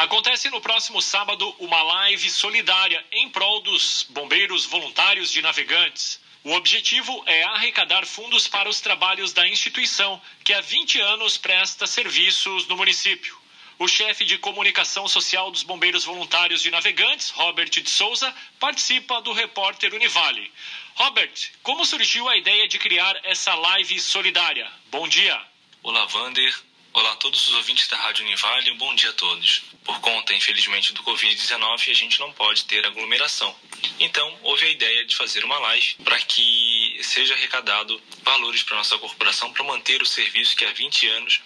Acontece no próximo sábado uma live solidária em prol dos bombeiros voluntários de navegantes. O objetivo é arrecadar fundos para os trabalhos da instituição, que há 20 anos presta serviços no município. O chefe de comunicação social dos Bombeiros Voluntários de Navegantes, Robert de Souza, participa do repórter Univale. Robert, como surgiu a ideia de criar essa live solidária? Bom dia. Olá, Vander. Olá a todos os ouvintes da Rádio Univale, um bom dia a todos. Por conta, infelizmente, do Covid-19, a gente não pode ter aglomeração. Então, houve a ideia de fazer uma live para que seja arrecadado valores para nossa corporação para manter o serviço que há 20 anos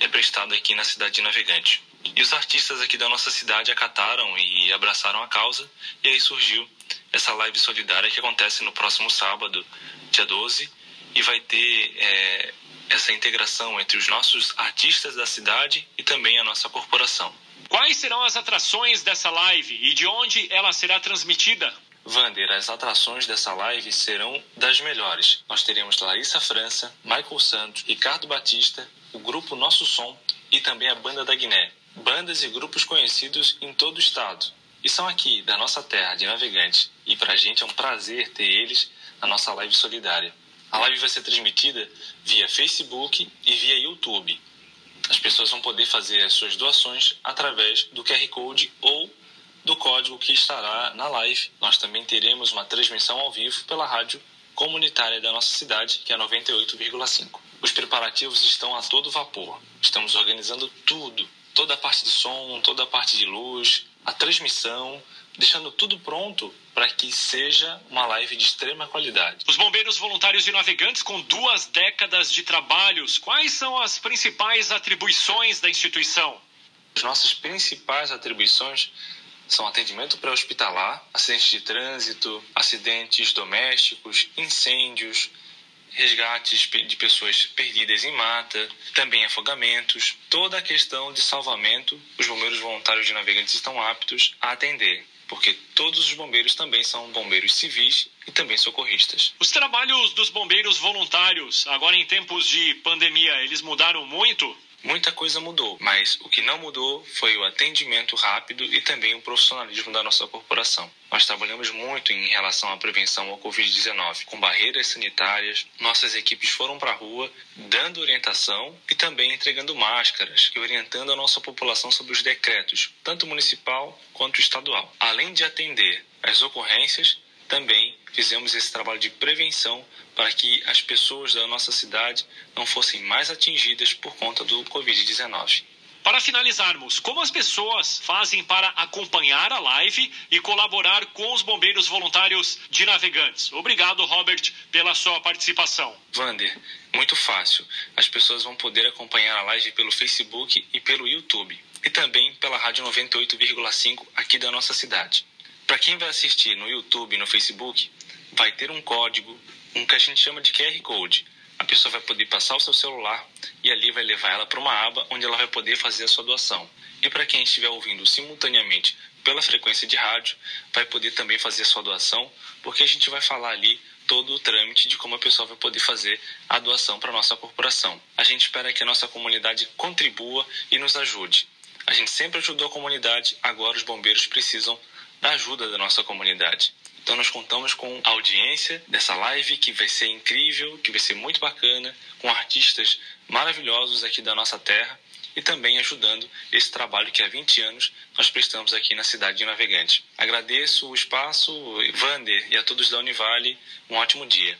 é prestado aqui na cidade de Navegante. E os artistas aqui da nossa cidade acataram e abraçaram a causa, e aí surgiu essa live solidária que acontece no próximo sábado, dia 12, e vai ter é, essa integração entre os nossos artistas da cidade e também a nossa corporação. Quais serão as atrações dessa live e de onde ela será transmitida? Vander, as atrações dessa live serão das melhores. Nós teremos Larissa França, Michael Santos, Ricardo Batista, o grupo Nosso Som e também a Banda da Guiné. Bandas e grupos conhecidos em todo o estado. E são aqui, da nossa terra, de Navegante. E para a gente é um prazer ter eles na nossa live solidária. A live vai ser transmitida via Facebook e via YouTube. As pessoas vão poder fazer as suas doações através do QR Code ou do código que estará na live. Nós também teremos uma transmissão ao vivo pela rádio comunitária da nossa cidade, que é 98,5. Os preparativos estão a todo vapor. Estamos organizando tudo, toda a parte de som, toda a parte de luz, a transmissão, deixando tudo pronto para que seja uma live de extrema qualidade. Os bombeiros voluntários e navegantes com duas décadas de trabalhos, quais são as principais atribuições da instituição? As nossas principais atribuições são atendimento pré-hospitalar, acidentes de trânsito, acidentes domésticos, incêndios, resgates de pessoas perdidas em mata, também afogamentos, toda a questão de salvamento, os bombeiros voluntários de navegantes estão aptos a atender porque todos os bombeiros também são bombeiros civis e também socorristas. Os trabalhos dos bombeiros voluntários, agora em tempos de pandemia, eles mudaram muito? Muita coisa mudou, mas o que não mudou foi o atendimento rápido e também o profissionalismo da nossa corporação. Nós trabalhamos muito em relação à prevenção ao Covid-19, com barreiras sanitárias. Nossas equipes foram para a rua dando orientação e também entregando máscaras e orientando a nossa população sobre os decretos, tanto municipal quanto estadual. Além de atender as ocorrências, também fizemos esse trabalho de prevenção para que as pessoas da nossa cidade não fossem mais atingidas por conta do Covid-19. Para finalizarmos, como as pessoas fazem para acompanhar a live e colaborar com os bombeiros voluntários de navegantes? Obrigado, Robert, pela sua participação. Vander, muito fácil. As pessoas vão poder acompanhar a live pelo Facebook e pelo YouTube. E também pela Rádio 98,5 aqui da nossa cidade. Para quem vai assistir no YouTube e no Facebook, vai ter um código, um que a gente chama de QR Code. A pessoa vai poder passar o seu celular e ali vai levar ela para uma aba onde ela vai poder fazer a sua doação. E para quem estiver ouvindo simultaneamente pela frequência de rádio, vai poder também fazer a sua doação, porque a gente vai falar ali todo o trâmite de como a pessoa vai poder fazer a doação para a nossa corporação. A gente espera que a nossa comunidade contribua e nos ajude. A gente sempre ajudou a comunidade, agora os bombeiros precisam da ajuda da nossa comunidade. Então nós contamos com a audiência dessa live que vai ser incrível, que vai ser muito bacana, com artistas maravilhosos aqui da nossa terra e também ajudando esse trabalho que há 20 anos nós prestamos aqui na cidade de Navegante. Agradeço o espaço, Vander e a todos da Univale. Um ótimo dia.